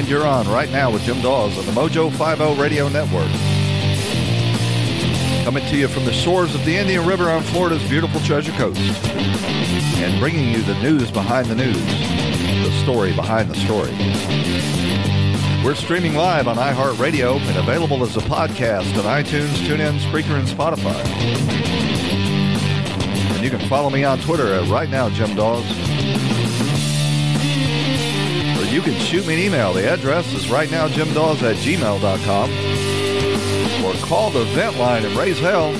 And you're on right now with Jim Dawes on the Mojo 50 Radio Network. Coming to you from the shores of the Indian River on Florida's beautiful Treasure Coast. And bringing you the news behind the news, the story behind the story. We're streaming live on iHeartRadio and available as a podcast on iTunes, TuneIn, Spreaker, and Spotify. And you can follow me on Twitter at right now Jim Dawes. You can shoot me an email. The address is right now Jim Dawes at gmail.com. Or call the vent line and raise hell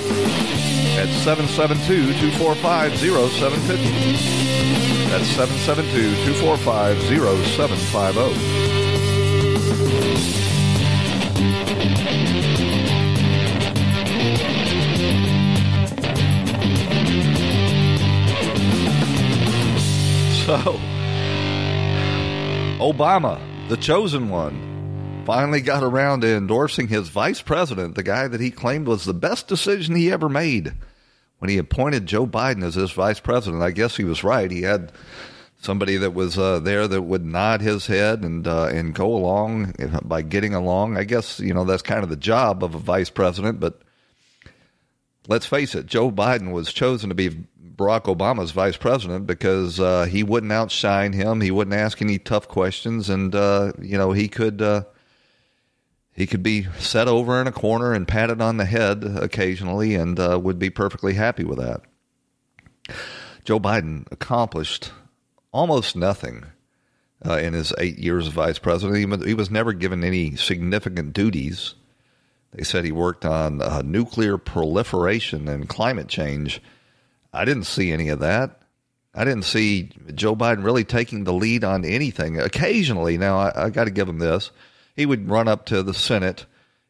at 772-245-0750. That's 772-245-0750. So, Obama, the chosen one, finally got around to endorsing his vice president, the guy that he claimed was the best decision he ever made when he appointed Joe Biden as his vice president. I guess he was right. He had somebody that was uh, there that would nod his head and uh, and go along by getting along. I guess you know that's kind of the job of a vice president. But let's face it, Joe Biden was chosen to be Barack Obama's vice president because uh, he wouldn't outshine him. He wouldn't ask any tough questions, and uh, you know he could uh, he could be set over in a corner and patted on the head occasionally, and uh, would be perfectly happy with that. Joe Biden accomplished almost nothing uh, in his eight years as vice president. He was, he was, never given any significant duties. They said he worked on uh, nuclear proliferation and climate change I didn't see any of that. I didn't see Joe Biden really taking the lead on anything. Occasionally, now I, I got to give him this, he would run up to the Senate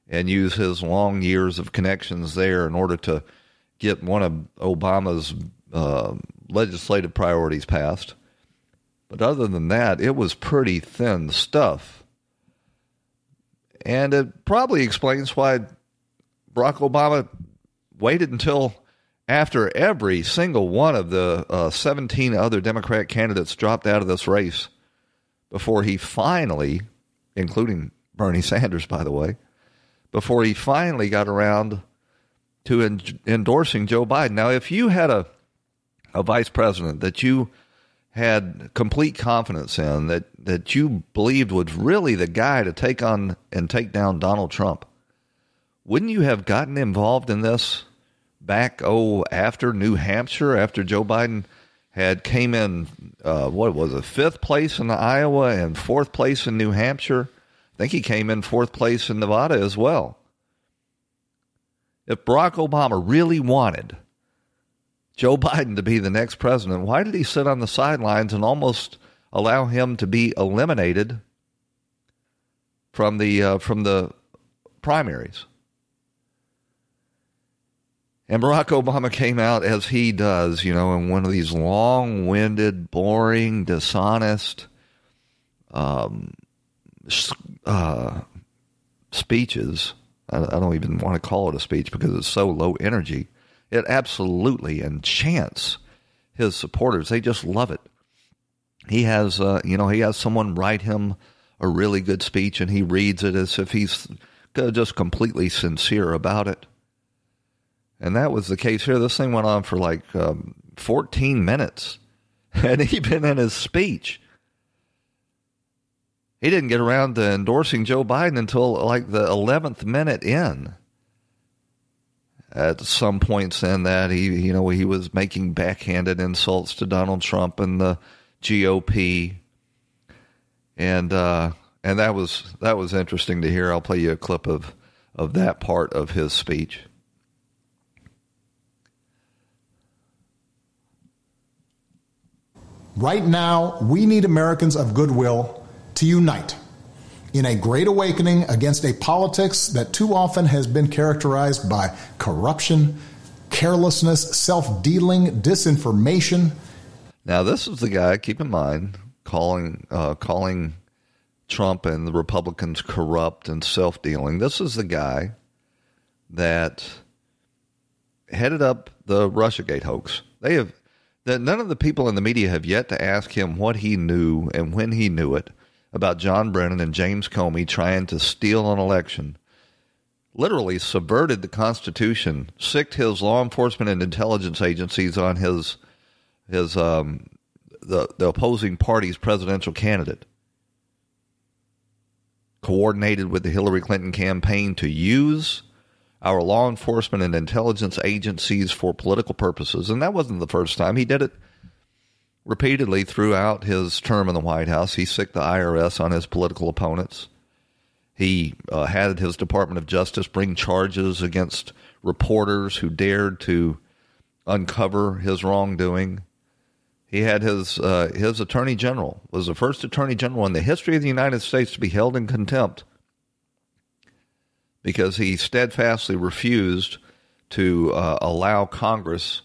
and use his long years of connections there in order to get one of Obama's uh, legislative priorities passed. But other than that, it was pretty thin stuff. And it probably explains why Barack Obama waited until after every single one of the uh, 17 other Democrat candidates dropped out of this race before he finally, including Bernie Sanders, by the way, before he finally got around to en- endorsing Joe Biden. Now, if you had a, a vice president that you had complete confidence in, that, that you believed was really the guy to take on and take down Donald Trump, wouldn't you have gotten involved in this back oh after New Hampshire after Joe Biden had came in uh, what was it fifth place in Iowa and fourth place in New Hampshire. I think he came in fourth place in Nevada as well. If Barack Obama really wanted Joe Biden to be the next president, why did he sit on the sidelines and almost allow him to be eliminated from the uh, from the primaries? And Barack Obama came out as he does, you know, in one of these long winded, boring, dishonest um, uh, speeches. I, I don't even want to call it a speech because it's so low energy. It absolutely enchants his supporters. They just love it. He has, uh, you know, he has someone write him a really good speech and he reads it as if he's just completely sincere about it. And that was the case here. This thing went on for like um, 14 minutes. And even in his speech, he didn't get around to endorsing Joe Biden until like the 11th minute in. At some points in that, he, you know, he was making backhanded insults to Donald Trump and the GOP. And, uh, and that was, that was interesting to hear. I'll play you a clip of, of that part of his speech. Right now, we need Americans of goodwill to unite in a great awakening against a politics that too often has been characterized by corruption, carelessness, self dealing, disinformation. Now, this is the guy, keep in mind, calling, uh, calling Trump and the Republicans corrupt and self dealing. This is the guy that headed up the Russiagate hoax. They have that none of the people in the media have yet to ask him what he knew and when he knew it about John Brennan and James Comey trying to steal an election, literally subverted the Constitution, sicked his law enforcement and intelligence agencies on his his um, the the opposing party's presidential candidate, coordinated with the Hillary Clinton campaign to use our law enforcement and intelligence agencies for political purposes. And that wasn't the first time. He did it repeatedly throughout his term in the White House. He sicked the IRS on his political opponents. He uh, had his Department of Justice bring charges against reporters who dared to uncover his wrongdoing. He had his uh, his attorney general was the first attorney general in the history of the United States to be held in contempt because he steadfastly refused to uh, allow Congress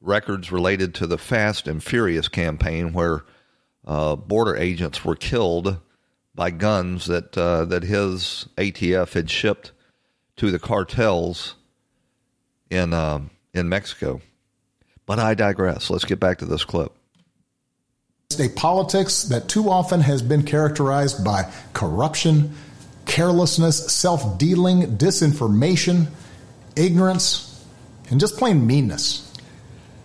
records related to the Fast and Furious campaign, where uh, border agents were killed by guns that uh, that his ATF had shipped to the cartels in um, in Mexico. But I digress. Let's get back to this clip. It's A politics that too often has been characterized by corruption, carelessness, self dealing, disinformation, ignorance, and just plain meanness.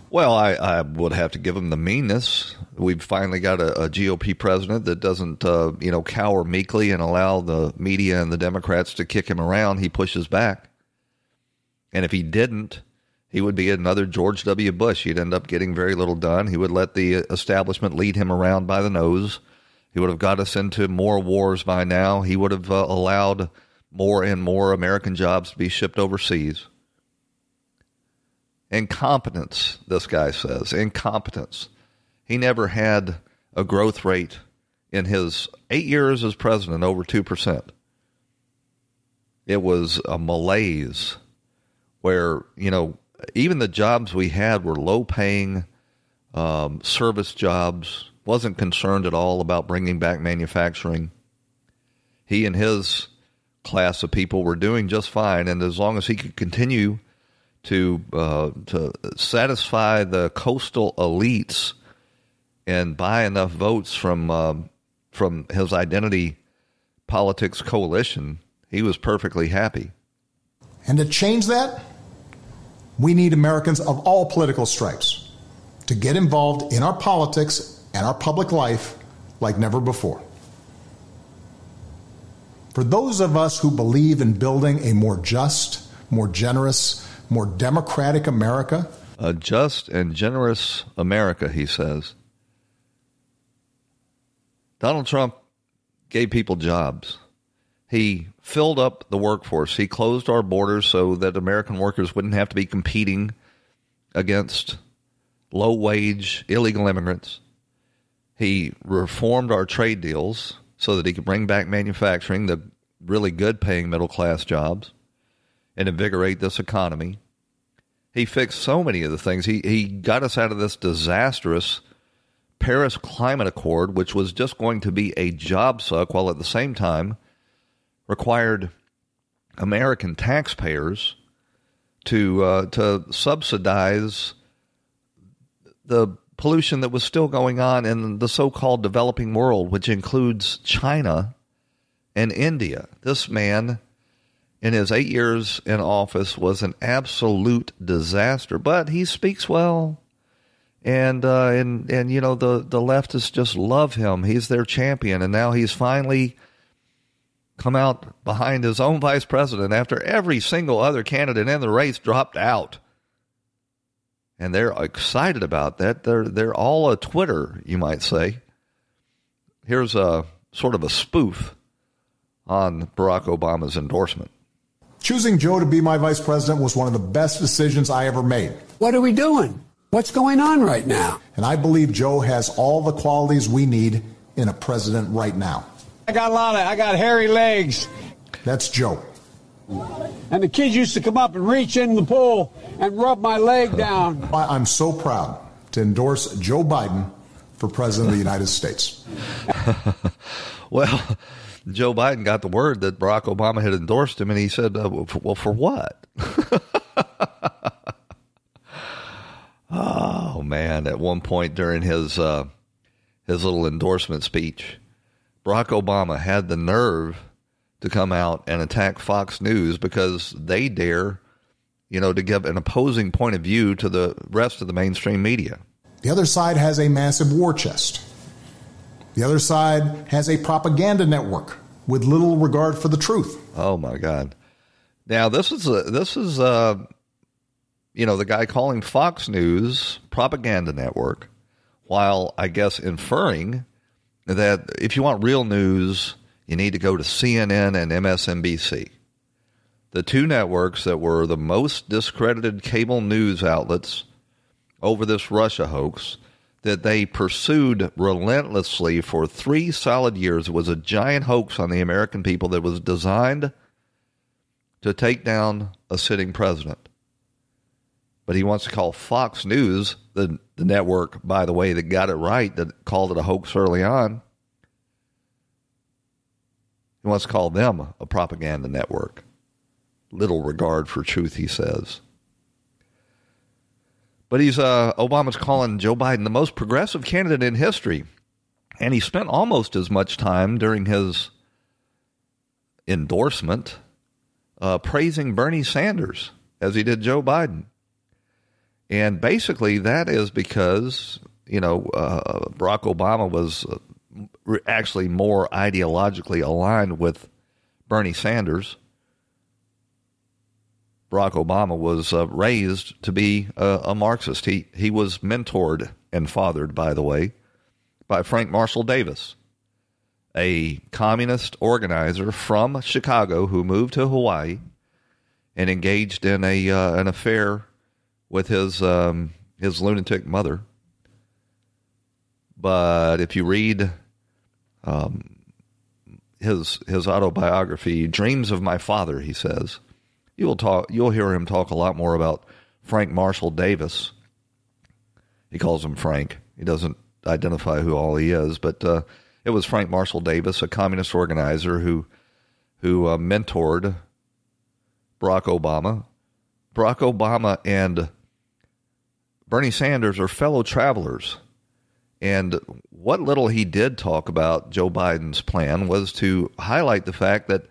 Well, I, I, would have to give him the meanness. We've finally got a, a GOP president that doesn't, uh, you know, cower meekly and allow the media and the Democrats to kick him around. He pushes back. And if he didn't, he would be another George W. Bush. He'd end up getting very little done. He would let the establishment lead him around by the nose. He would have got us into more wars by now. He would have uh, allowed more and more American jobs to be shipped overseas. Incompetence, this guy says. Incompetence. He never had a growth rate in his eight years as president over 2%. It was a malaise where, you know, even the jobs we had were low paying um, service jobs, wasn't concerned at all about bringing back manufacturing. He and his class of people were doing just fine, and as long as he could continue to uh, to satisfy the coastal elites and buy enough votes from uh, from his identity politics coalition, he was perfectly happy. And to change that, we need Americans of all political stripes to get involved in our politics and our public life like never before. For those of us who believe in building a more just, more generous, more democratic America? A just and generous America, he says. Donald Trump gave people jobs. He filled up the workforce. He closed our borders so that American workers wouldn't have to be competing against low wage illegal immigrants. He reformed our trade deals so that he could bring back manufacturing, the really good paying middle class jobs and invigorate this economy. He fixed so many of the things. He he got us out of this disastrous Paris Climate Accord, which was just going to be a job suck, while at the same time required American taxpayers to uh, to subsidize the pollution that was still going on in the so-called developing world, which includes China and India. This man in his eight years in office was an absolute disaster. But he speaks well, and uh, and and you know the the leftists just love him. He's their champion, and now he's finally come out behind his own vice president after every single other candidate in the race dropped out. And they're excited about that. They're they're all a Twitter, you might say. Here's a sort of a spoof on Barack Obama's endorsement. Choosing Joe to be my vice president was one of the best decisions I ever made. What are we doing? What's going on right now? And I believe Joe has all the qualities we need in a president right now. I got a lot of, I got hairy legs. That's Joe. And the kids used to come up and reach in the pool and rub my leg down. I'm so proud to endorse Joe Biden for president of the United States. well, Joe Biden got the word that Barack Obama had endorsed him, and he said, uh, "Well, for what?" oh man! At one point during his uh, his little endorsement speech, Barack Obama had the nerve to come out and attack Fox News because they dare, you know, to give an opposing point of view to the rest of the mainstream media. The other side has a massive war chest. The other side has a propaganda network with little regard for the truth. Oh my God! Now this is a, this is a, you know the guy calling Fox News propaganda network, while I guess inferring that if you want real news, you need to go to CNN and MSNBC, the two networks that were the most discredited cable news outlets over this Russia hoax that they pursued relentlessly for three solid years. Was a giant hoax on the American people that was designed to take down a sitting president. But he wants to call Fox News, the, the network, by the way, that got it right, that called it a hoax early on. He wants to call them a propaganda network. Little regard for truth, he says. But he's uh, Obama's calling Joe Biden the most progressive candidate in history, and he spent almost as much time during his endorsement uh, praising Bernie Sanders as he did Joe Biden. And basically, that is because you know uh, Barack Obama was uh, actually more ideologically aligned with Bernie Sanders Barack Obama was uh, raised to be a, a, Marxist. He he was mentored and fathered, by the way, by Frank Marshall Davis, a communist organizer from Chicago who moved to Hawaii and engaged in a uh, an affair with his um, his lunatic mother. But if you read um, his his autobiography, "Dreams of My Father," he says You'll talk. You'll hear him talk a lot more about Frank Marshall Davis. He calls him Frank. He doesn't identify who all he is, but uh, it was Frank Marshall Davis, a communist organizer who who uh, mentored Barack Obama. Barack Obama and Bernie Sanders are fellow travelers. And what little he did talk about Joe Biden's plan was to highlight the fact that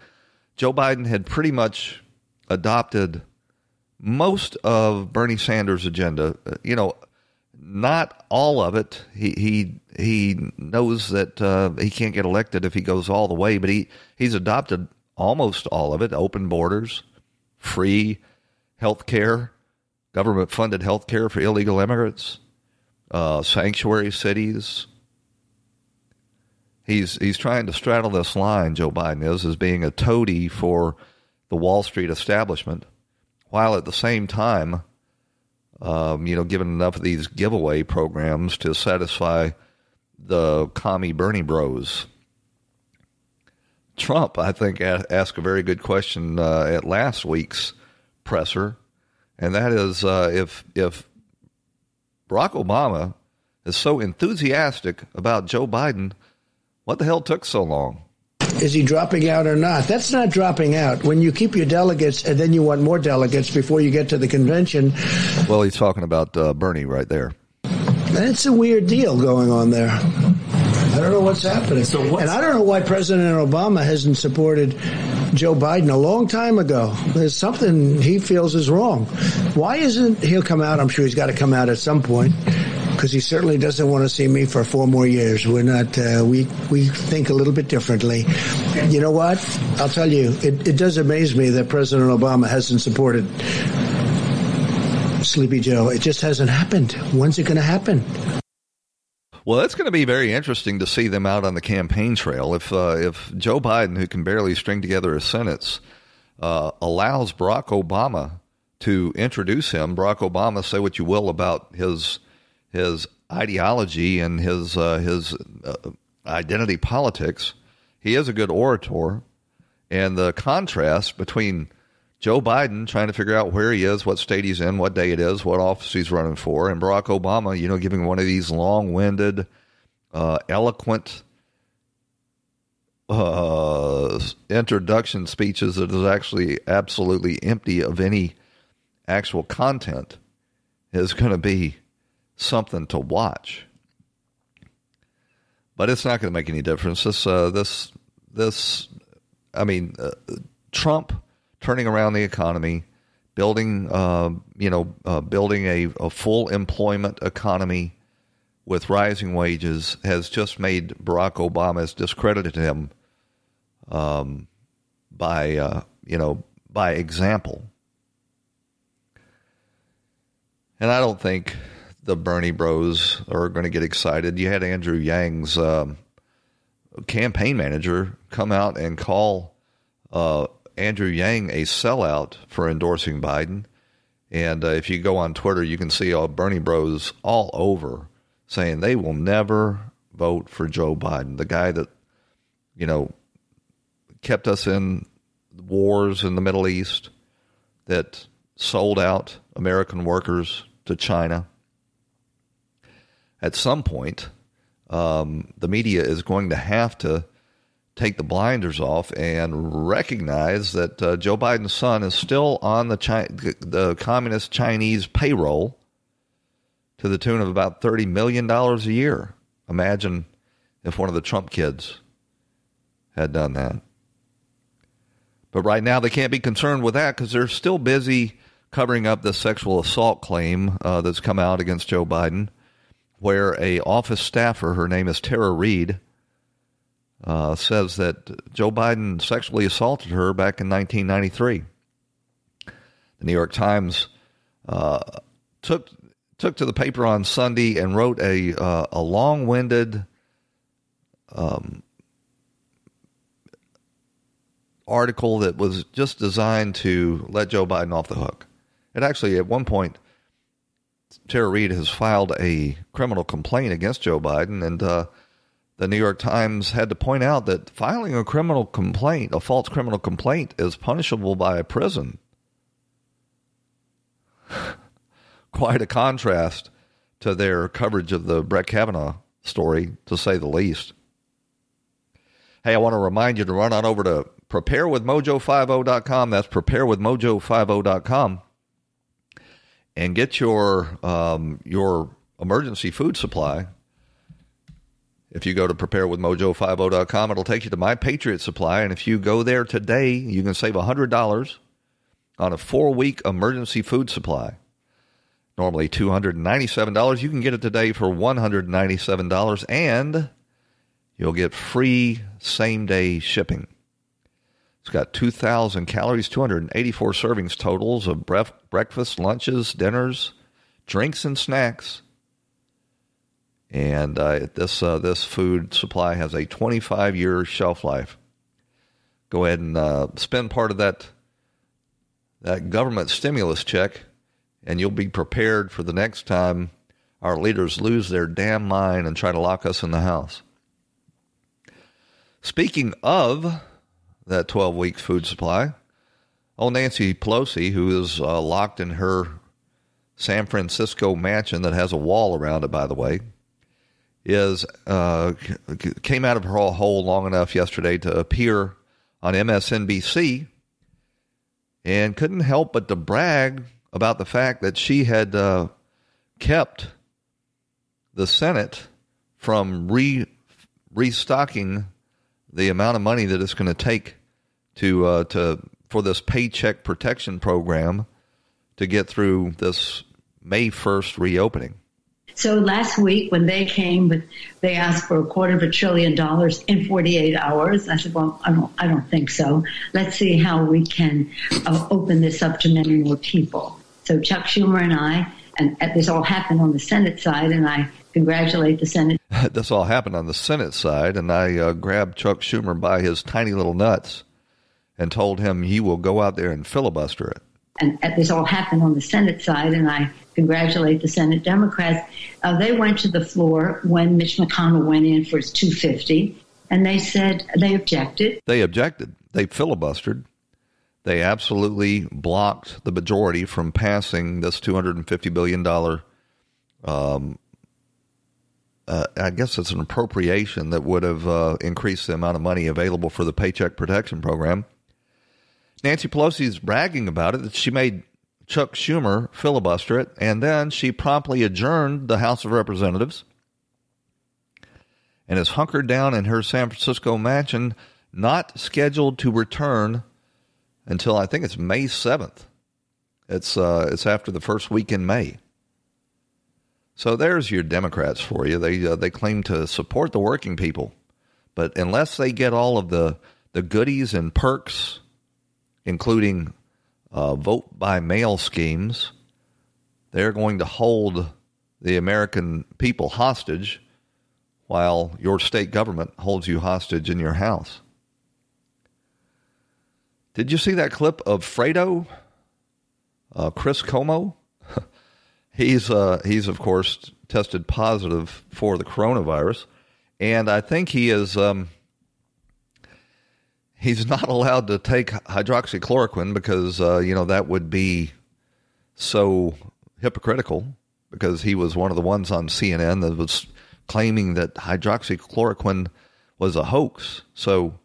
Joe Biden had pretty much adopted most of Bernie Sanders' agenda. Uh, you know, not all of it. He he he knows that uh, he can't get elected if he goes all the way, but he he's adopted almost all of it: open borders, free health care, government funded health care for illegal immigrants, uh, sanctuary cities. He's he's trying to straddle this line. Joe Biden is as being a toady for the Wall Street establishment, while at the same time, um, you know, given enough of these giveaway programs to satisfy the commie Bernie bros. Trump, I think, asked a very good question uh, at last week's presser, and that is uh, if if Barack Obama is so enthusiastic about Joe Biden, what the hell took so long? Is he dropping out or not? That's not dropping out. When you keep your delegates and then you want more delegates before you get to the convention. Well, he's talking about uh, Bernie right there. That's a weird deal going on there. I don't know what's happening. So what's and I don't know why President Obama hasn't supported Joe Biden a long time ago. There's something he feels is wrong. Why isn't he'll come out? I'm sure he's got to come out at some point because he certainly doesn't want to see me for four more years. We're not. Uh, we we think a little bit differently. You know what? I'll tell you. It, it does amaze me that President Obama hasn't supported Sleepy Joe. It just hasn't happened. When's it going to happen? Well, it's going to be very interesting to see them out on the campaign trail. If uh, if Joe Biden, who can barely string together a sentence, uh, allows Barack Obama to introduce him, Barack Obama, say what you will about his his ideology and his uh, his uh, identity politics. He is a good orator, and the contrast between Joe Biden trying to figure out where he is, what state he's in, what day it is, what office he's running for, and Barack Obama, you know, giving one of these long-winded, uh, eloquent uh, introduction speeches that is actually absolutely empty of any actual content is going to be something to watch. but it's not going to make any difference. This, uh, this, this. I mean, uh, Trump turning around the economy, building, uh, you know, uh, building a, a full employment economy with rising wages has just made Barack Obama has discredited him um, by uh, you know by example. And I don't think the Bernie Bros are going to get excited. You had Andrew Yang's um, campaign manager come out and call uh, Andrew Yang a sellout for endorsing Biden. And uh, if you go on Twitter, you can see all Bernie Bros all over saying they will never vote for Joe Biden, the guy that, you know, kept us in wars in the Middle East, that sold out American workers to China. At some point, um, the media is going to have to take the blinders off and recognize that uh, Joe Biden's son is still on the Chi- the communist Chinese payroll to the tune of about $30 million a year. Imagine if one of the Trump kids had done that. But right now, they can't be concerned with that because they're still busy covering up the sexual assault claim uh, that's come out against Joe Biden, where a office staffer, her name is Tara Reade, uh, says that Joe Biden sexually assaulted her back in 1993. The New York Times uh, took took to the paper on Sunday and wrote a uh, a long winded um, article that was just designed to let Joe Biden off the hook. It actually, at one point, Tara Reade has filed a criminal complaint against Joe Biden, and uh, the New York Times had to point out that filing a criminal complaint, a false criminal complaint, is punishable by a prison. Quite a contrast to their coverage of the Brett Kavanaugh story, to say the least. Hey, I want to remind you to run on over to preparewithmojo50.com. That's preparewithmojo50.com. And get your um, your emergency food supply. If you go to preparewithmojo50.com, it'll take you to My Patriot Supply. And if you go there today, you can save $100 on a four week emergency food supply. Normally $297. You can get it today for $197. And you'll get free same day shipping. It's got 2,000 calories, 284 servings totals of bref- breakfast, lunches, dinners, drinks, and snacks. And uh, this uh, this food supply has a 25 year shelf life. Go ahead and uh, spend part of that that government stimulus check, and you'll be prepared for the next time our leaders lose their damn mind and try to lock us in the house. Speaking of that 12 week food supply. Old Nancy Pelosi, who is uh, locked in her San Francisco mansion that has a wall around it, by the way, is uh, came out of her hole long enough yesterday to appear on MSNBC and couldn't help but to brag about the fact that she had uh, kept the Senate from re- restocking the amount of money that it's going to take to uh, to for this paycheck protection program to get through this May first reopening. So last week, when they came with, they asked for a quarter of a trillion dollars in 48 hours. I said, "Well, I don't, I don't think so. Let's see how we can uh, open this up to many more people." So Chuck Schumer and I, and this all happened on the Senate side, and I congratulate the Senate. this all happened on the Senate side, and I uh, grabbed Chuck Schumer by his tiny little nuts and told him he will go out there and filibuster it. And this all happened on the Senate side, and I congratulate the Senate Democrats. Uh, they went to the floor when Mitch McConnell went in for his 250, and they said they objected. They objected. They filibustered. They absolutely blocked the majority from passing this $250 billion um, uh, I guess it's an appropriation that would have uh, increased the amount of money available for the Paycheck Protection Program. Nancy Pelosi is bragging about it that she made Chuck Schumer filibuster it, and then she promptly adjourned the House of Representatives and is hunkered down in her San Francisco mansion, not scheduled to return until I think it's May 7th. It's, uh, it's after the first week in May. So there's your Democrats for you. They, uh, they claim to support the working people, but unless they get all of the, the goodies and perks, including uh, vote by mail schemes, they're going to hold the American people hostage while your state government holds you hostage in your house. Did you see that clip of Fredo, uh, Chris Cuomo? he's uh, he's of course tested positive for the coronavirus, and I think he is. Um, he's not allowed to take hydroxychloroquine because uh, you know that would be so hypocritical because he was one of the ones on CNN that was claiming that hydroxychloroquine was a hoax. So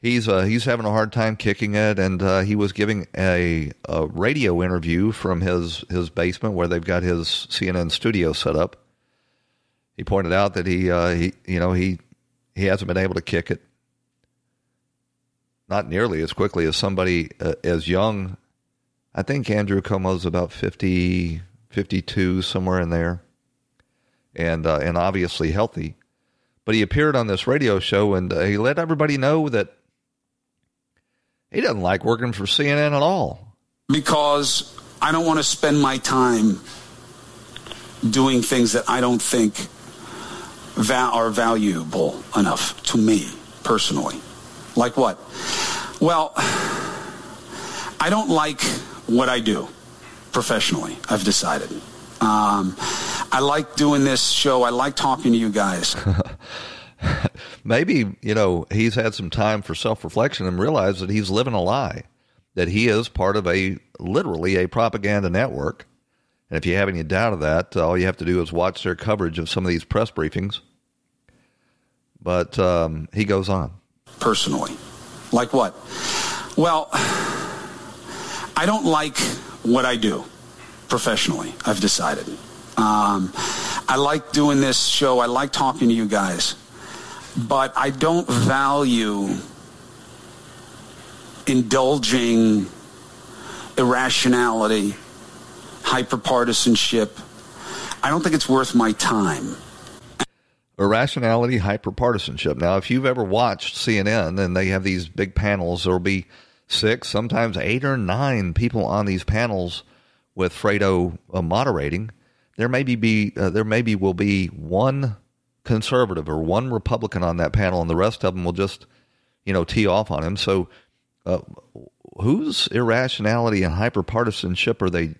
he's uh, he's having a hard time kicking it, and uh, he was giving a, a, radio interview from his his basement where they've got his CNN studio set up. He pointed out that he uh, he you know he he hasn't been able to kick it not nearly as quickly as somebody uh, as young. I think Andrew Cuomo's about 50, 52, somewhere in there, and uh, and obviously healthy. But he appeared on this radio show and uh, he let everybody know that he doesn't like working for CNN at all. Because I don't want to spend my time doing things that I don't think va- are valuable enough to me personally. Like what? Well, I don't like what I do professionally, I've decided. Um, I like doing this show. I like talking to you guys. Maybe, you know, he's had some time for self reflection and realized that he's living a lie, that he is part of a literally a propaganda network. And if you have any doubt of that, all you have to do is watch their coverage of some of these press briefings. But um, he goes on. Personally. Like what? Well, I don't like what I do professionally, I've decided. Um, I like doing this show. I like talking to you guys. But I don't value indulging irrationality, hyperpartisanship. I don't think it's worth my time irrationality, hyperpartisanship. Now, if you've ever watched CNN and they have these big panels, there'll be six, sometimes eight or nine people on these panels with Fredo uh, moderating. There maybe be uh, there maybe will be one conservative or one Republican on that panel, and the rest of them will just you know tee off on him. So, uh, whose irrationality and hyperpartisanship are they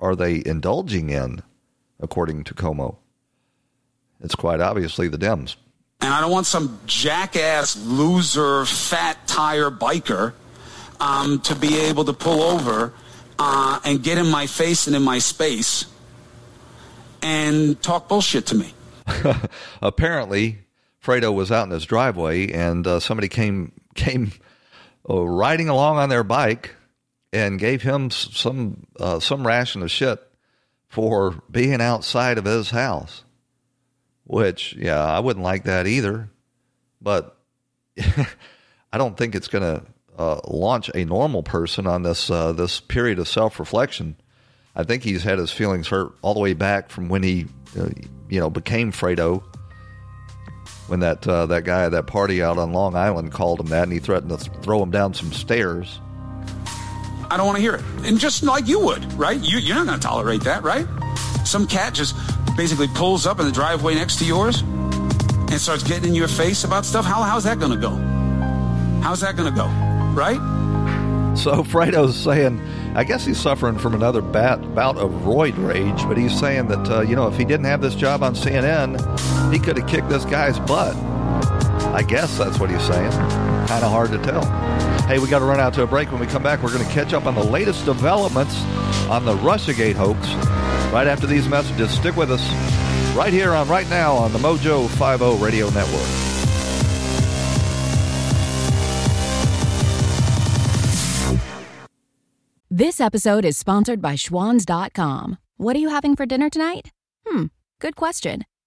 are they indulging in, according to Cuomo? It's quite obviously the Dems. And I don't want some jackass, loser, fat tire biker um, to be able to pull over uh, and get in my face and in my space and talk bullshit to me. Apparently, Fredo was out in his driveway, and uh, somebody came came uh, riding along on their bike and gave him some uh, some ration of shit for being outside of his house which, yeah, I wouldn't like that either. But I don't think it's going to uh, launch a normal person on this uh, this period of self reflection. I think he's had his feelings hurt all the way back from when he, uh, you know, became Fredo. When that uh, that guy at that party out on Long Island called him that, and he threatened to throw him down some stairs. I don't want to hear it, and just like you would, right? You, you're not going to tolerate that, right? Some cat just basically pulls up in the driveway next to yours and starts getting in your face about stuff, how, how's that going to go? How's that going to go? Right? So Fredo's saying, I guess he's suffering from another bat, bout of roid rage, but he's saying that, uh, you know, if he didn't have this job on CNN, he could have kicked this guy's butt. I guess that's what he's saying. Kind of hard to tell. Hey, we got to run out to a break. When we come back, we're going to catch up on the latest developments on the Russiagate hoax right after these messages. Stick with us right here on Right Now on the Mojo 50 Radio Network. This episode is sponsored by Schwans.com. What are you having for dinner tonight? Hmm, good question.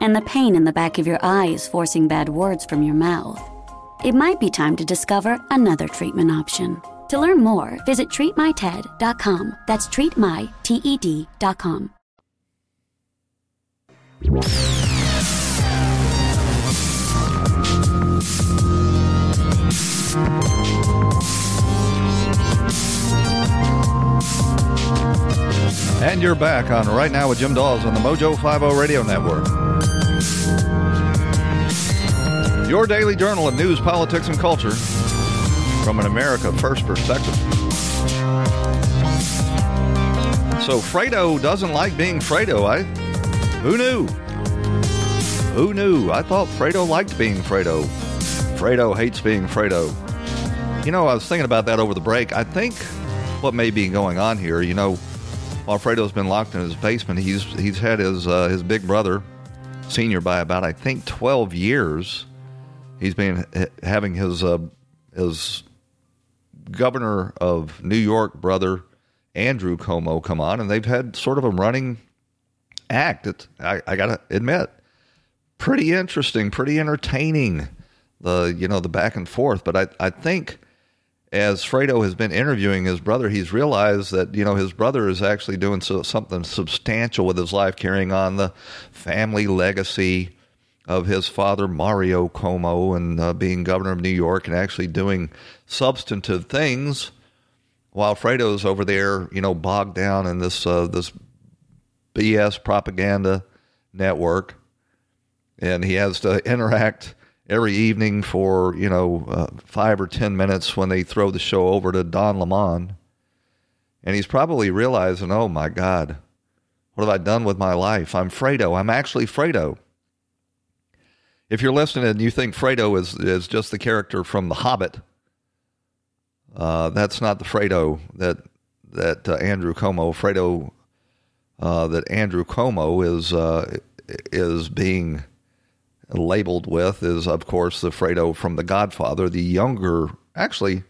and the pain in the back of your eye is forcing bad words from your mouth, it might be time to discover another treatment option. To learn more, visit treatmyted.com. That's treatmyted.com. And you're back on Right Now with Jim Dawes on the Mojo 50 Radio Network. Your daily journal of news, politics, and culture from an America First perspective. So Fredo doesn't like being Fredo. I who knew? Who knew? I thought Fredo liked being Fredo. Fredo hates being Fredo. You know, I was thinking about that over the break. I think what may be going on here, you know, while Fredo's been locked in his basement, he's he's had his uh, his big brother, senior by about I think twelve years. He's been having his uh, his governor of New York brother Andrew Cuomo come on, and they've had sort of a running act. It, I, I got to admit, pretty interesting, pretty entertaining. The you know the back and forth, but I I think as Fredo has been interviewing his brother, he's realized that you know his brother is actually doing so, something substantial with his life, carrying on the family legacy of his father Mario Cuomo and uh, being governor of New York and actually doing substantive things, while Fredo's over there, you know, bogged down in this uh, this BS propaganda network, and he has to interact every evening for you know uh, five or ten minutes when they throw the show over to Don Lemon, and he's probably realizing, oh my God, what have I done with my life? I'm Fredo. I'm actually Fredo. If you're listening and you think Fredo is is just the character from The Hobbit, uh, that's not the Fredo that that uh, Andrew Cuomo Fredo uh, that Andrew Cuomo is uh, is being labeled with is, of course, the Fredo from The Godfather. The younger, actually,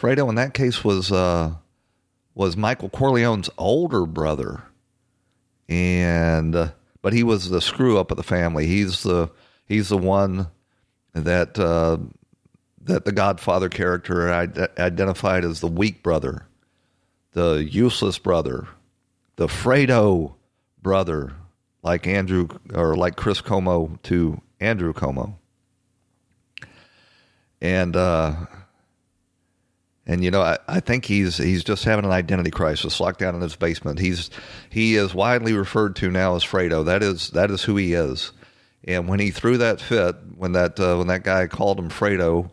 Fredo in that case was uh, was Michael Corleone's older brother, and uh, but he was the screw up of the family. He's the he's the one that uh, that the Godfather character identified as the weak brother, the useless brother, the Fredo brother like Andrew or like Chris Cuomo to Andrew Cuomo, And uh, and you know, I, I think he's he's just having an identity crisis, locked down in his basement. He's he is widely referred to now as Fredo. That is that is who he is. And when he threw that fit, when that uh, when that guy called him Fredo,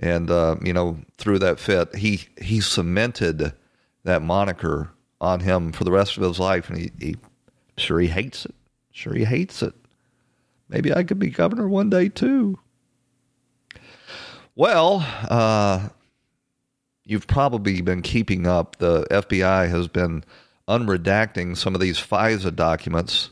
and uh, you know threw that fit, he he cemented that moniker on him for the rest of his life, and he, he sure he hates it. Sure, he hates it. Maybe I could be governor one day too. Well, uh, you've probably been keeping up. The FBI has been unredacting some of these FISA documents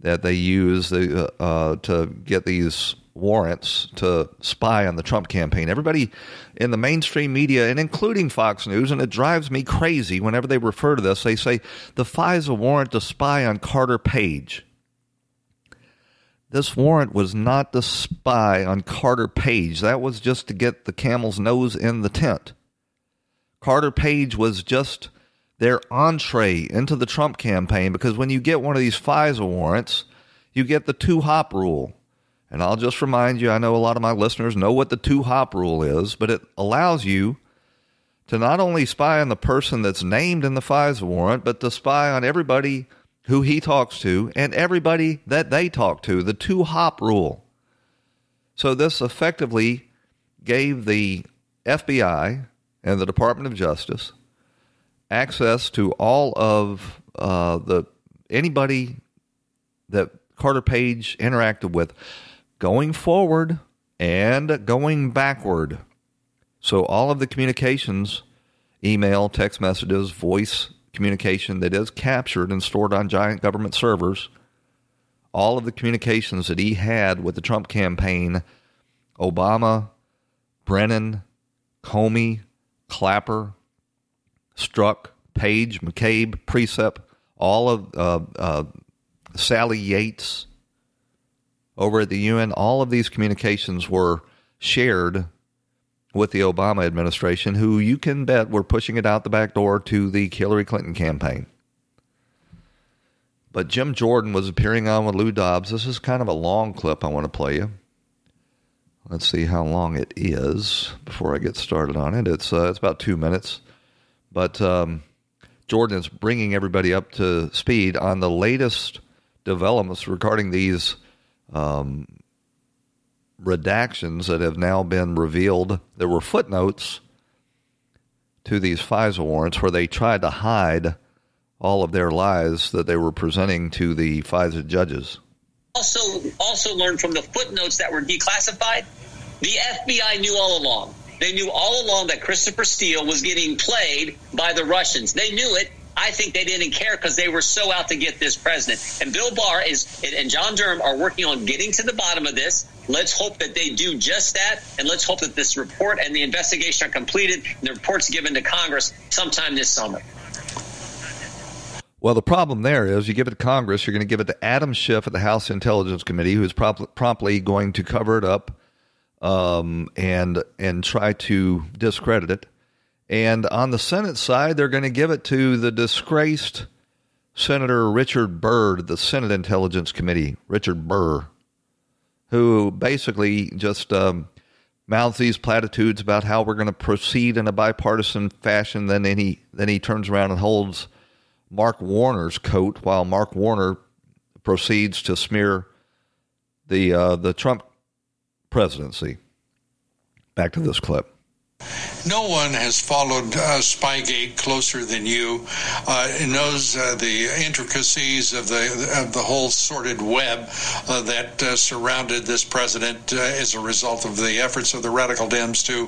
that they use uh, uh, to get these warrants to spy on the Trump campaign. Everybody in the mainstream media, and including Fox News, and it drives me crazy whenever they refer to this, they say the FISA warrant to spy on Carter Page. This warrant was not to spy on Carter Page. That was just to get the camel's nose in the tent. Carter Page was just their entree into the Trump campaign because when you get one of these FISA warrants, you get the two hop rule. And I'll just remind you I know a lot of my listeners know what the two hop rule is, but it allows you to not only spy on the person that's named in the FISA warrant, but to spy on everybody who he talks to and everybody that they talk to, the two hop rule. So this effectively gave the FBI and the Department of Justice access to all of uh, the anybody that Carter Page interacted with. going forward and going backward. So all of the communications, email, text messages, voice communication that is captured and stored on giant government servers, all of the communications that he had with the Trump campaign, Obama, Brennan, Comey, Clapper, Strzok, Page, McCabe, Priestap, all of uh, uh, Sally Yates over at the UN, all of these communications were shared with the Obama administration, who you can bet were pushing it out the back door to the Hillary Clinton campaign. But Jim Jordan was appearing on with Lou Dobbs. This is kind of a long clip I want to play you. Let's see how long it is before I get started on it. It's uh, it's about two minutes, but um, Jordan is bringing everybody up to speed on the latest developments regarding these um, redactions that have now been revealed. There were footnotes to these FISA warrants where they tried to hide all of their lies that they were presenting to the FISA judges. Also, also learned from the footnotes that were declassified. The FBI knew all along. They knew all along that Christopher Steele was getting played by the Russians. They knew it. I think they didn't care because they were so out to get this president. And Bill Barr is and John Durham are working on getting to the bottom of this. Let's hope that they do just that, and let's hope that this report and the investigation are completed and the report's given to Congress sometime this summer. Well, the problem there is you give it to Congress, you're going to give it to Adam Schiff at the House Intelligence Committee, who's prompt, promptly going to cover it up um, and and try to discredit it. And on the Senate side, they're going to give it to the disgraced Senator Richard Burr, the Senate Intelligence Committee, Richard Burr, who basically just um, mouths these platitudes about how we're going to proceed in a bipartisan fashion. Then he then he turns around and holds Mark Warner's coat while Mark Warner proceeds to smear the uh, the Trump presidency. Back to this clip. No one has followed uh, Spygate closer than you. Uh, knows uh, the intricacies of the of the whole sordid web uh, that uh, surrounded this president uh, as a result of the efforts of the radical Dems to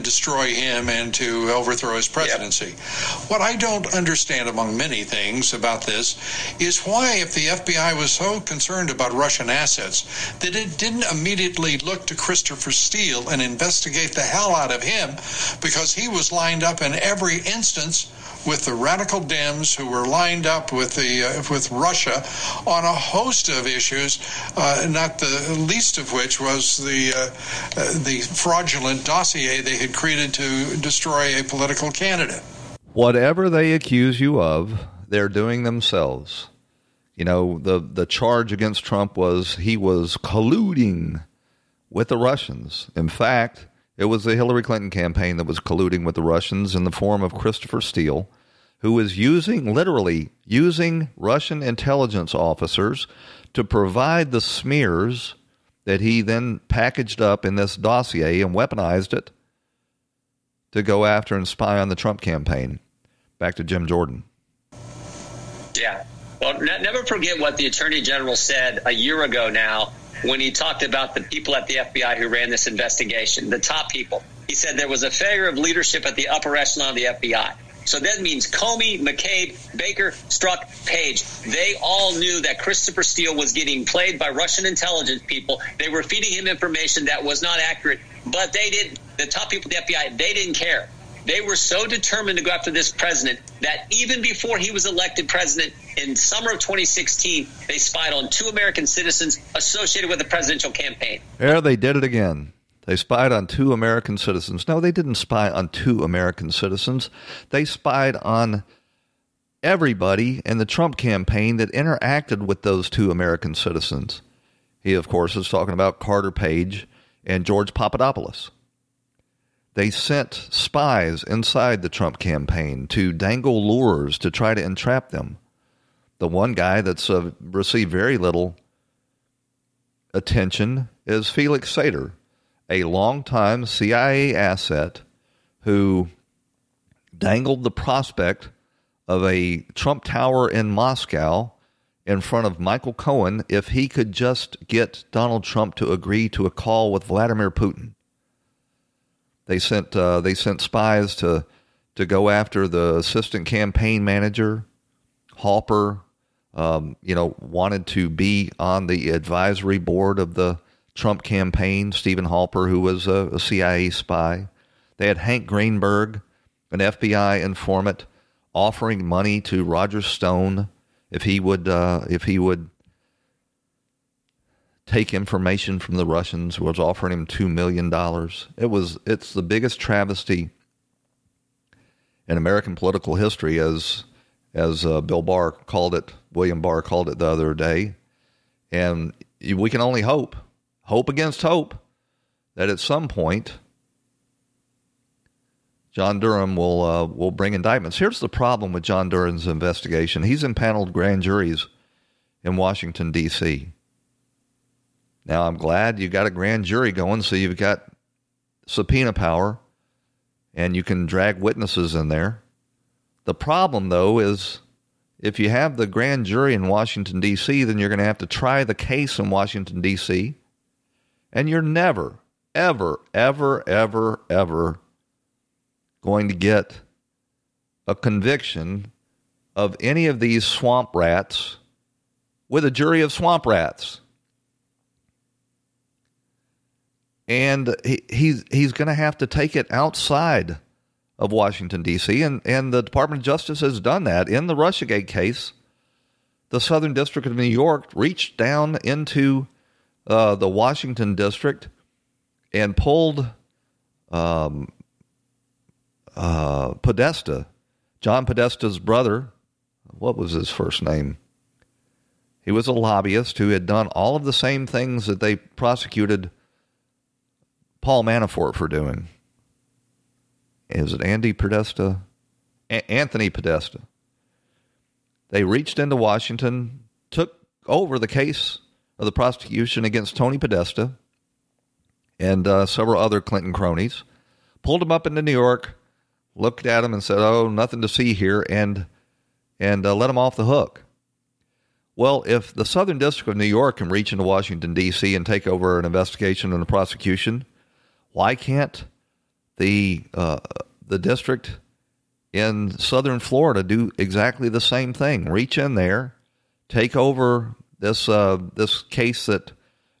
destroy him and to overthrow his presidency. Yep. What I don't understand, among many things about this, is why, if the FBI was so concerned about Russian assets, that it didn't immediately look to Christopher Steele and investigate the hell out of him because he was lined up in every instance with the radical Dems who were lined up with the uh, with Russia on a host of issues, uh, not the least of which was the uh, uh the fraudulent dossier they had created to destroy a political candidate. Whatever they accuse you of, they're doing themselves. You know, the the charge against Trump was he was colluding with the Russians. In fact, it was the Hillary Clinton campaign that was colluding with the Russians in the form of Christopher Steele, who was using, literally, using Russian intelligence officers to provide the smears that he then packaged up in this dossier and weaponized it to go after and spy on the Trump campaign. Back to Jim Jordan. Yeah. Well, never forget what the Attorney General said a year ago now when he talked about the people at the FBI who ran this investigation, the top people. He said there was a failure of leadership at the upper echelon of the FBI. So that means Comey, McCabe, Baker, Strzok, Page. They all knew that Christopher Steele was getting played by Russian intelligence people. They were feeding him information that was not accurate, but they didn't. The top people at the FBI, they didn't care. They were so determined to go after this president that even before he was elected president in summer of 2016, they spied on two American citizens associated with the presidential campaign. There, they did it again. They spied on two American citizens. No, they didn't spy on two American citizens. They spied on everybody in the Trump campaign that interacted with those two American citizens. He, of course, is talking about Carter Page and George Papadopoulos. They sent spies inside the Trump campaign to dangle lures to try to entrap them. The one guy that's uh, received very little attention is Felix Sater, a longtime CIA asset who dangled the prospect of a Trump Tower in Moscow in front of Michael Cohen if he could just get Donald Trump to agree to a call with Vladimir Putin. They sent uh, they sent spies to to go after the assistant campaign manager, Halper. Um, you know, wanted to be on the advisory board of the Trump campaign. Stephen Halper, who was a, a CIA spy. They had Hank Greenberg, an FBI informant, offering money to Roger Stone if he would uh, if he would take information from the Russians. Was offering him two million dollars. It was it's the biggest travesty in American political history, as as uh, Bill Barr called it, William Barr called it the other day, and we can only hope, hope against hope, that at some point John Durham will uh, will bring indictments. Here's the problem with John Durham's investigation: he's impaneled grand juries in Washington D.C. Now I'm glad you got a grand jury going, so you've got subpoena power, and you can drag witnesses in there. The problem, though, is if you have the grand jury in Washington D.C., then you're going to have to try the case in Washington D.C., and you're never, ever, ever, ever, ever going to get a conviction of any of these swamp rats with a jury of swamp rats. And he, he's, he's going to have to take it outside of Washington, D.C., and, and the Department of Justice has done that. In the Russiagate case, the Southern District of New York reached down into uh, the Washington District and pulled um, uh, Podesta, John Podesta's brother, what was his first name? He was a lobbyist who had done all of the same things that they prosecuted Paul Manafort for doing. Is it Andy Podesta? A- Anthony Podesta. They reached into Washington, took over the case of the prosecution against Tony Podesta and uh, several other Clinton cronies, pulled him up into New York, looked at him and said, "Oh, nothing to see here," and and uh, let him off the hook. Well, if the Southern District of New York can reach into Washington D.C. and take over an investigation and a prosecution, why can't the uh, the district in Southern Florida do exactly the same thing? Reach in there, take over this uh, this case that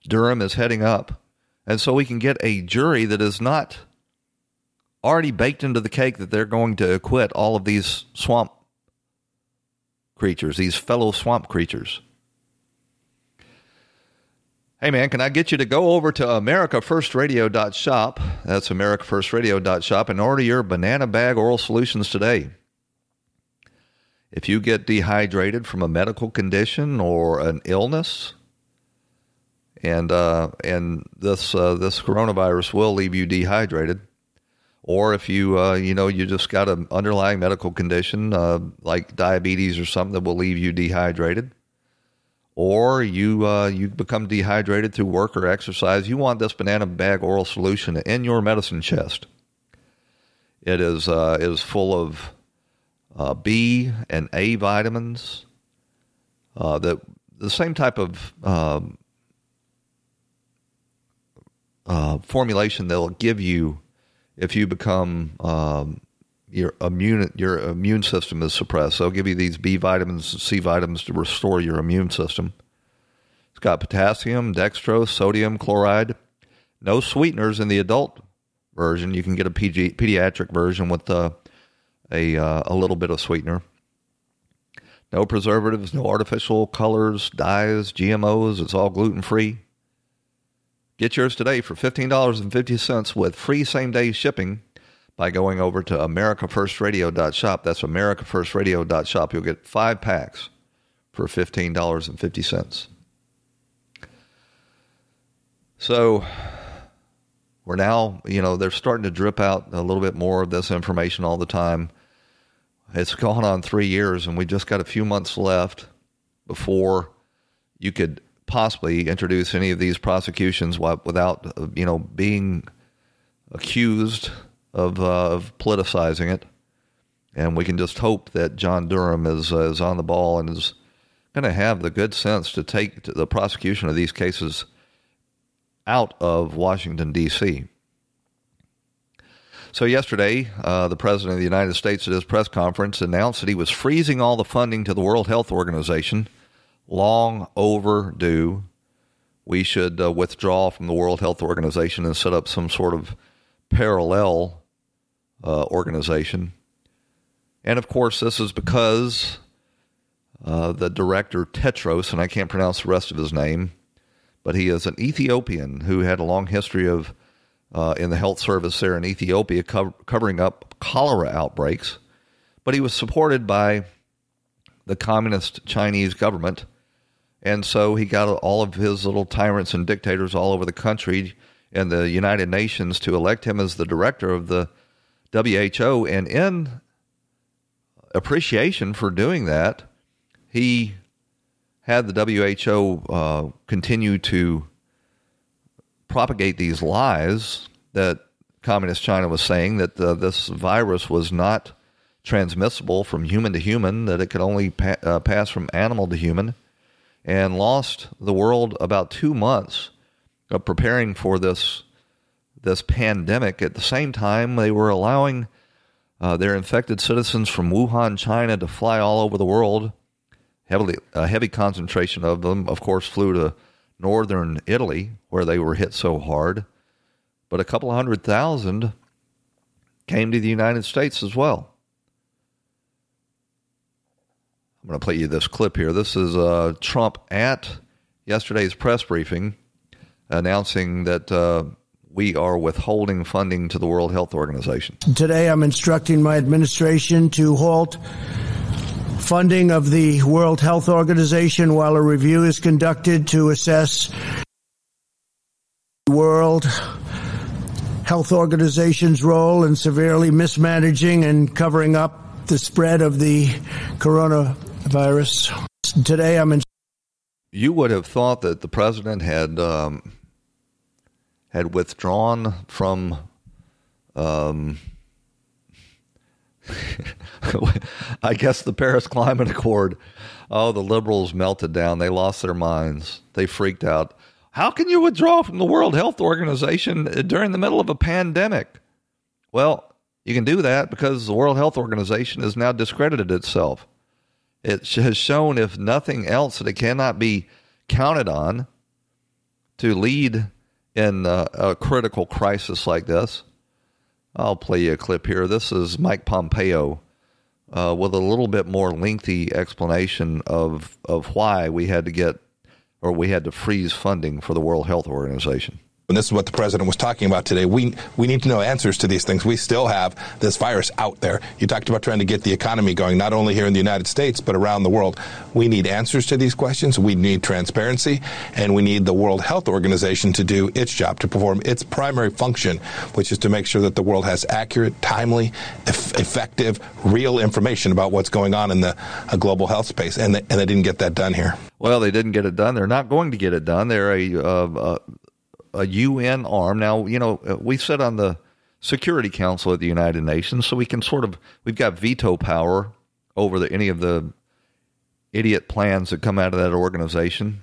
Durham is heading up, and so we can get a jury that is not already baked into the cake that they're going to acquit all of these swamp creatures, these fellow swamp creatures. Hey man, can I get you to go over to americafirstradio.shop? That's americafirstradio.shop and order your banana bag oral solutions today. If you get dehydrated from a medical condition or an illness, and uh, and this uh, this coronavirus will leave you dehydrated, or if you uh, you know you just got an underlying medical condition uh, like diabetes or something that will leave you dehydrated, or you uh, you become dehydrated through work or exercise, you want this banana bag oral solution in your medicine chest. It is uh, it is full of uh, B and A vitamins. Uh, that the same type of um, formulation that will give you if you become um, your immune your immune system is suppressed. They'll give you these B vitamins, and C vitamins to restore your immune system. It's got potassium, dextrose, sodium chloride. No sweeteners in the adult version. You can get a PG, pediatric version with uh, a uh, a little bit of sweetener. No preservatives, no artificial colors, dyes, GMOs. It's all gluten free. Get yours today for $15.50 with free same day shipping by going over to americafirstradio.shop. That's americafirstradio.shop. You'll get five packs for $15.50. So we're now, you know, they're starting to drip out a little bit more of this information all the time. It's gone on three years, and we just got a few months left before you could possibly introduce any of these prosecutions without, you know, being accused of, uh, of politicizing it. And we can just hope that John Durham is, uh, is on the ball and is going to have the good sense to take the prosecution of these cases out of Washington, D.C. So, yesterday, uh, the President of the United States at his press conference announced that he was freezing all the funding to the World Health Organization. Long overdue. We should uh, withdraw from the World Health Organization and set up some sort of parallel uh, organization. And of course, this is because uh, the director Tedros, and I can't pronounce the rest of his name, but he is an Ethiopian who had a long history of uh, in the health service there in Ethiopia co- covering up cholera outbreaks. But he was supported by the communist Chinese government. And so he got all of his little tyrants and dictators all over the country and the United Nations to elect him as the director of the WHO. And in appreciation for doing that, he had the WHO uh, continue to propagate these lies that communist China was saying that uh, this virus was not transmissible from human to human, that it could only pa- uh, pass from animal to human, and lost the world about two months of preparing for this this pandemic. At the same time, they were allowing uh, their infected citizens from Wuhan, China, to fly all over the world. Heavily, a heavy concentration of them, of course, flew to northern Italy, where they were hit so hard. But a couple hundred thousand came to the United States as well. I'm going to play you this clip here. This is uh, Trump at yesterday's press briefing announcing that uh, we are withholding funding to the World Health Organization. Today, I'm instructing my administration to halt funding of the World Health Organization while a review is conducted to assess the World Health Organization's role in severely mismanaging and covering up the spread of the coronavirus. Today, I'm in. You would have thought that the president had um, had withdrawn from um, I guess the Paris Climate Accord. Oh, the liberals melted down. They lost their minds. They freaked out. How can you withdraw from the World Health Organization during the middle of a pandemic? Well, you can do that because the World Health Organization has now discredited itself. It has shown, if nothing else, that it cannot be counted on to lead in a, a critical crisis like this. I'll play you a clip here. This is Mike Pompeo uh, with a little bit more lengthy explanation of of why we had to get or we had to freeze funding for the World Health Organization and this is what the president was talking about today. We we need to know answers to these things. We still have this virus out there. You talked about trying to get the economy going, not only here in the United States but around the world. We need answers to these questions. We need transparency, and we need the World Health Organization to do its job to perform its primary function, which is to make sure that the world has accurate, timely, eff- effective, real information about what's going on in the uh, global health space. And they, and they didn't get that done here. Well, they didn't get it done. They're not going to get it done. They're a uh, uh, a UN arm. Now, you know, uh, we sit on the Security Council of the United Nations, so we can sort of we've got veto power over the, any of the idiot plans that come out of that organization.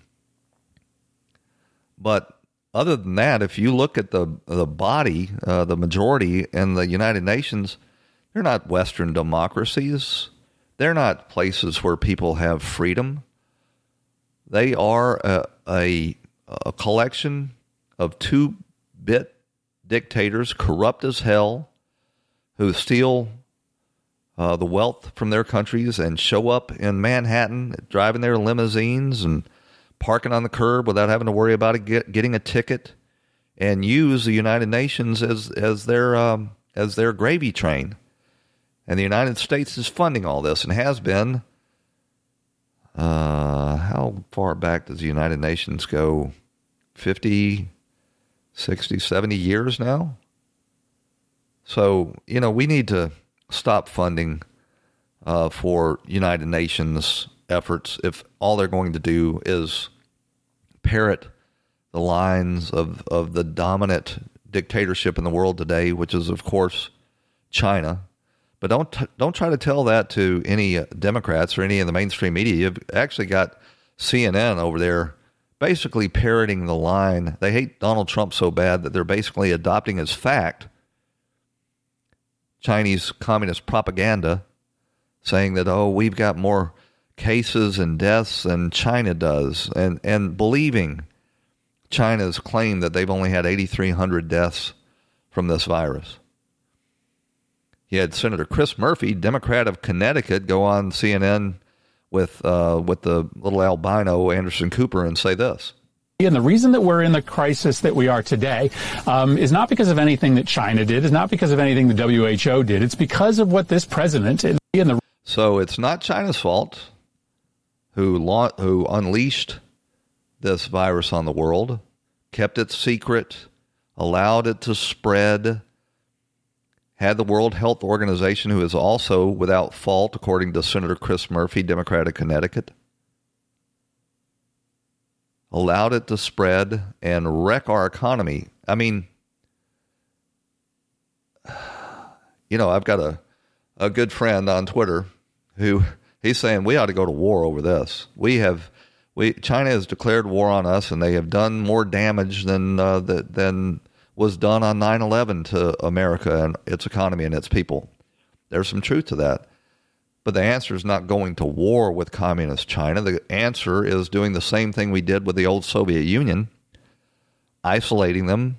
But other than that, if you look at the the body, uh, the majority in the United Nations, they're not Western democracies. They're not places where people have freedom. They are a, a, a collection of two bit dictators, corrupt as hell, who steal uh, the wealth from their countries and show up in Manhattan driving their limousines and parking on the curb without having to worry about it, get, getting a ticket, and use the United Nations as as their um, as their gravy train. And the United States is funding all this and has been. Uh, how far back does the United Nations go? 50, 60, 70 years now. So, you know, we need to stop funding uh, for United Nations efforts if all they're going to do is parrot the lines of, of the dominant dictatorship in the world today, which is, of course, China. But don't t- don't try to tell that to any uh, Democrats or any of the mainstream media. You've actually got CNN over there basically parroting the line. They hate Donald Trump so bad that they're basically adopting as fact Chinese communist propaganda, saying that oh we've got more cases and deaths than China does, and and believing China's claim that they've only had 8,300 deaths from this virus. He had Senator Chris Murphy, Democrat of Connecticut, go on CNN with uh, with the little albino Anderson Cooper and say this. And the reason that we're in the crisis that we are today um, is not because of anything that China did, is not because of anything the WHO did. It's because of what this president and the so it's not China's fault who la- who unleashed this virus on the world, kept it secret, allowed it to spread, had the World Health Organization, who is also without fault, according to Senator Chris Murphy, Democrat of Connecticut, allowed it to spread and wreck our economy. I mean, you know, I've got a, a good friend on Twitter who he's saying we ought to go to war over this. We have we China has declared war on us, and they have done more damage than uh, the, than was done on 9 11 to America and its economy and its people. There's some truth to that. But the answer is not going to war with communist China. The answer is doing the same thing we did with the old Soviet Union isolating them,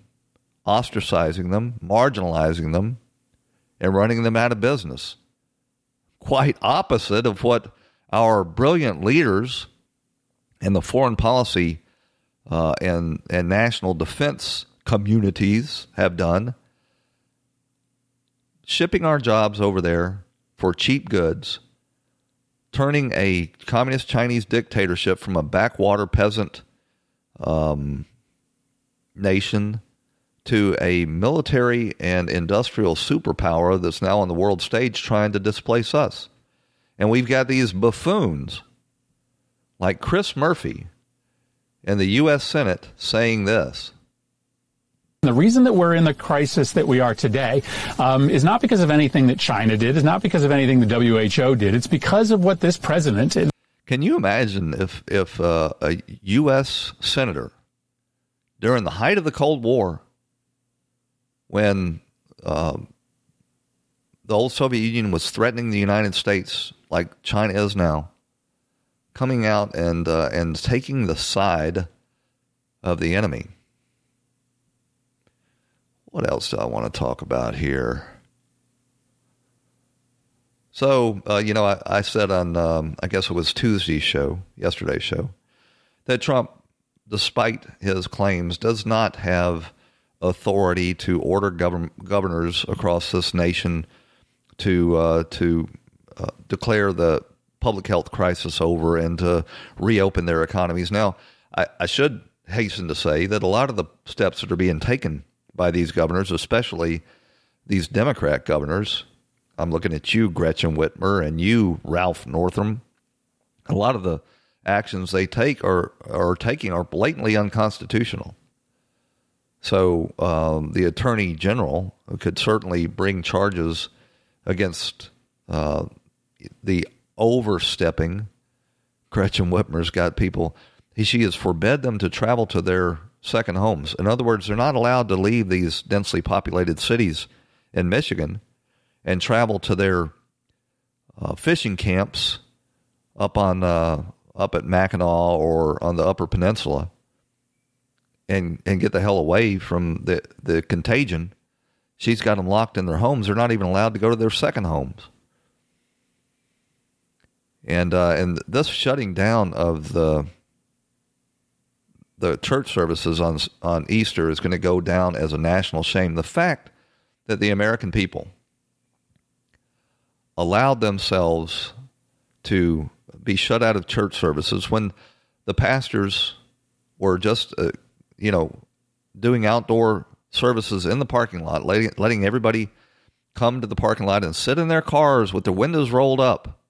ostracizing them, marginalizing them, and running them out of business. Quite opposite of what our brilliant leaders and the foreign policy uh, and, and national defense communities have done, shipping our jobs over there for cheap goods, turning a communist Chinese dictatorship from a backwater peasant um, nation to a military and industrial superpower that's now on the world stage trying to displace us. And we've got these buffoons like Chris Murphy in the U.S. Senate saying this the reason that we're in the crisis that we are today um, is not because of anything that China did, is not because of anything the WHO did. It's because of what this president. Can you imagine if if uh, a U.S. senator during the height of the Cold War, when um, the old Soviet Union was threatening the United States like China is now, coming out and uh, and taking the side of the enemy? What else do I want to talk about here? So, uh, you know, I, I said on, um, I guess it was Tuesday's show, yesterday's show, that Trump, despite his claims, does not have authority to order govern- governors across this nation to uh, to uh, declare the public health crisis over and to reopen their economies. Now, I, I should hasten to say that a lot of the steps that are being taken by these governors, especially these Democrat governors. I'm looking at you, Gretchen Whitmer, and you, Ralph Northam. A lot of the actions they take are are taking are blatantly unconstitutional. So um, the attorney general could certainly bring charges against uh, the overstepping. Gretchen Whitmer's got people. He, she has forbid them to travel to their second homes. In other words, they're not allowed to leave these densely populated cities in Michigan and travel to their uh, fishing camps up on uh, up at Mackinac or on the Upper Peninsula and and get the hell away from the the contagion. She's got them locked in their homes. They're not even allowed to go to their second homes. And uh, and this shutting down of the the church services on on Easter is going to go down as a national shame. The fact that the American people allowed themselves to be shut out of church services when the pastors were just, uh, you know, doing outdoor services in the parking lot, letting, letting everybody come to the parking lot and sit in their cars with their windows rolled up.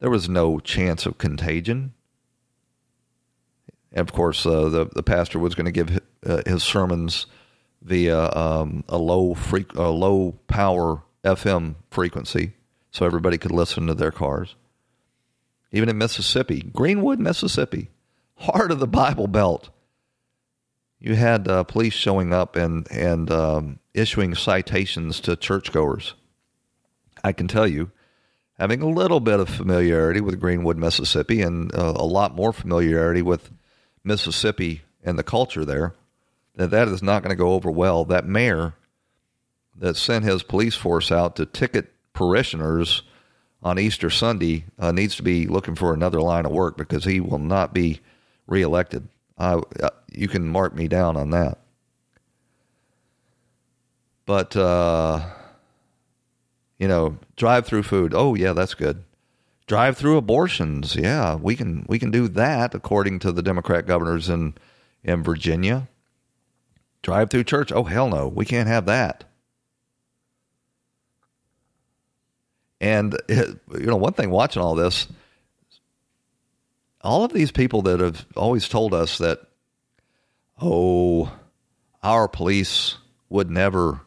There was no chance of contagion. And of course, uh, the the pastor was going to give his, uh, his sermons via um, a low freak, a low power FM frequency so everybody could listen to their cars. Even in Mississippi, Greenwood, Mississippi, heart of the Bible Belt, you had uh, police showing up and and um, issuing citations to churchgoers. I can tell you, having a little bit of familiarity with Greenwood, Mississippi, and uh, a lot more familiarity with Mississippi and the culture there, that that is not going to go over well. That mayor that sent his police force out to ticket parishioners on Easter Sunday uh, needs to be looking for another line of work because he will not be reelected. Uh, you can mark me down on that. But uh, you know, drive-through food. Oh yeah, that's good. Drive-through abortions. Yeah, we can we can do that according to the Democrat governors in in Virginia. Drive-through church. Oh hell no, we can't have that. And it, you know, one thing watching all this, all of these people that have always told us that, oh, our police would never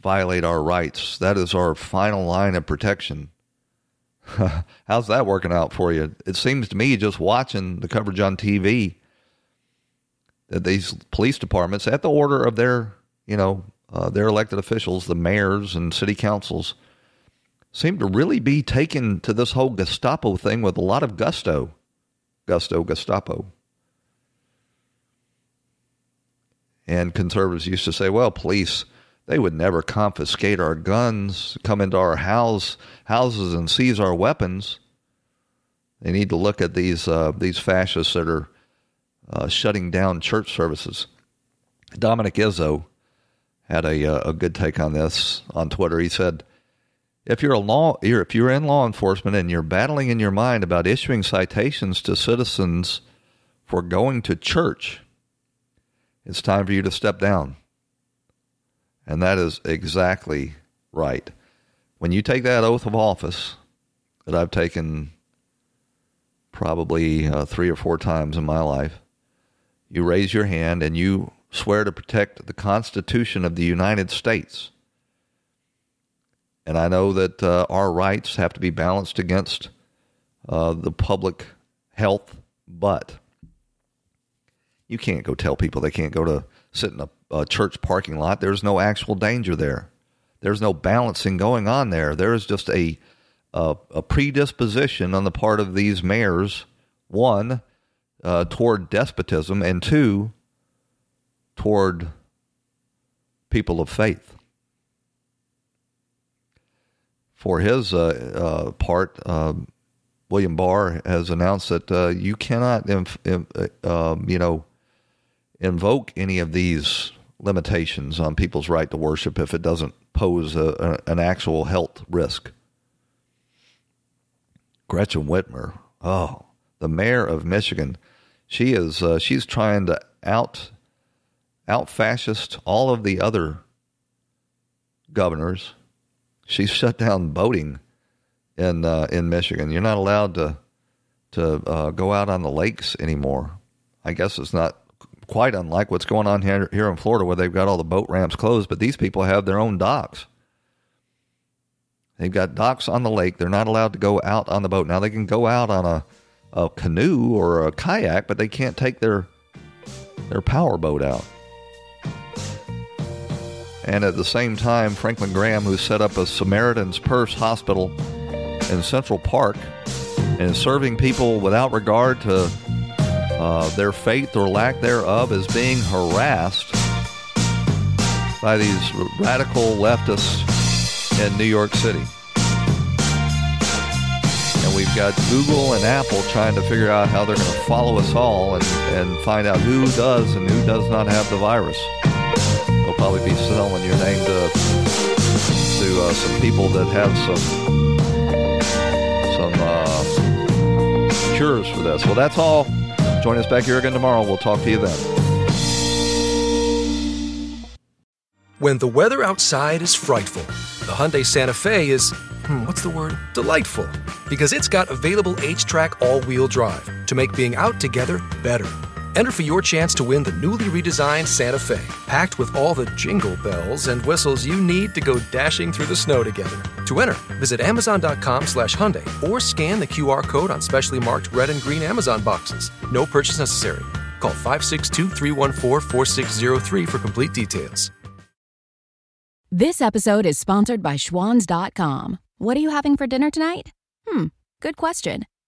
violate our rights. That is our final line of protection. How's that working out for you? It seems to me, just watching the coverage on TV, that these police departments, at the order of their, you know, uh, their elected officials, the mayors and city councils, seem to really be taken to this whole Gestapo thing with a lot of gusto. Gusto, Gestapo. And conservatives used to say, well, police, they would never confiscate our guns, come into our house, houses and seize our weapons. They need to look at these uh, these fascists that are uh, shutting down church services. Dominic Izzo had a, uh, a good take on this on Twitter. He said, if you're a law, if you're in law enforcement and you're battling in your mind about issuing citations to citizens for going to church, it's time for you to step down. And that is exactly right. When you take that oath of office that I've taken probably uh, three or four times in my life, you raise your hand and you swear to protect the Constitution of the United States and I know that uh, our rights have to be balanced against uh, the public health, but you can't go tell people they can't go to sit in a, a church parking lot. There's no actual danger there. There's no balancing going on there. There is just a, a, a predisposition on the part of these mayors, one, uh, toward despotism, and two, toward people of faith for his uh, uh, part, um, William Barr has announced that uh, you cannot, inf- um, you know, invoke any of these limitations on people's right to worship if it doesn't pose a, a, an actual health risk. Gretchen Whitmer, oh, the mayor of Michigan, she is uh, she's trying to out out fascist all of the other governors She's shut down boating in uh, in Michigan. You're not allowed to to uh, go out on the lakes anymore. I guess it's not quite unlike what's going on here here in Florida, where they've got all the boat ramps closed, but these people have their own docks. They've got docks on the lake. They're not allowed to go out on the boat. Now they can go out on a, a canoe or a kayak, but they can't take their their power boat out. And at the same time, Franklin Graham, who set up a Samaritan's Purse hospital in Central Park and is serving people without regard to uh, their faith or lack thereof, is being harassed by these radical leftists in New York City. And we've got Google and Apple trying to figure out how they're going to follow us all and, and find out who does and who does not have the virus They'll probably be selling your name to to uh, some people that have some some uh, cures for this. Well, that's all. Join us back here again tomorrow. We'll talk to you then. When the weather outside is frightful, the Hyundai Santa Fe is hmm, what's the word? Delightful, because it's got available HTRAC all-wheel drive to make being out together better. Enter for your chance to win the newly redesigned Santa Fe, packed with all the jingle bells and whistles you need to go dashing through the snow together. To enter, visit Amazon.com slash Hyundai or scan the QR code on specially marked red and green Amazon boxes. No purchase necessary. Call 562 314 4603 for complete details. This episode is sponsored by Schwans.com. What are you having for dinner tonight? Hmm, good question.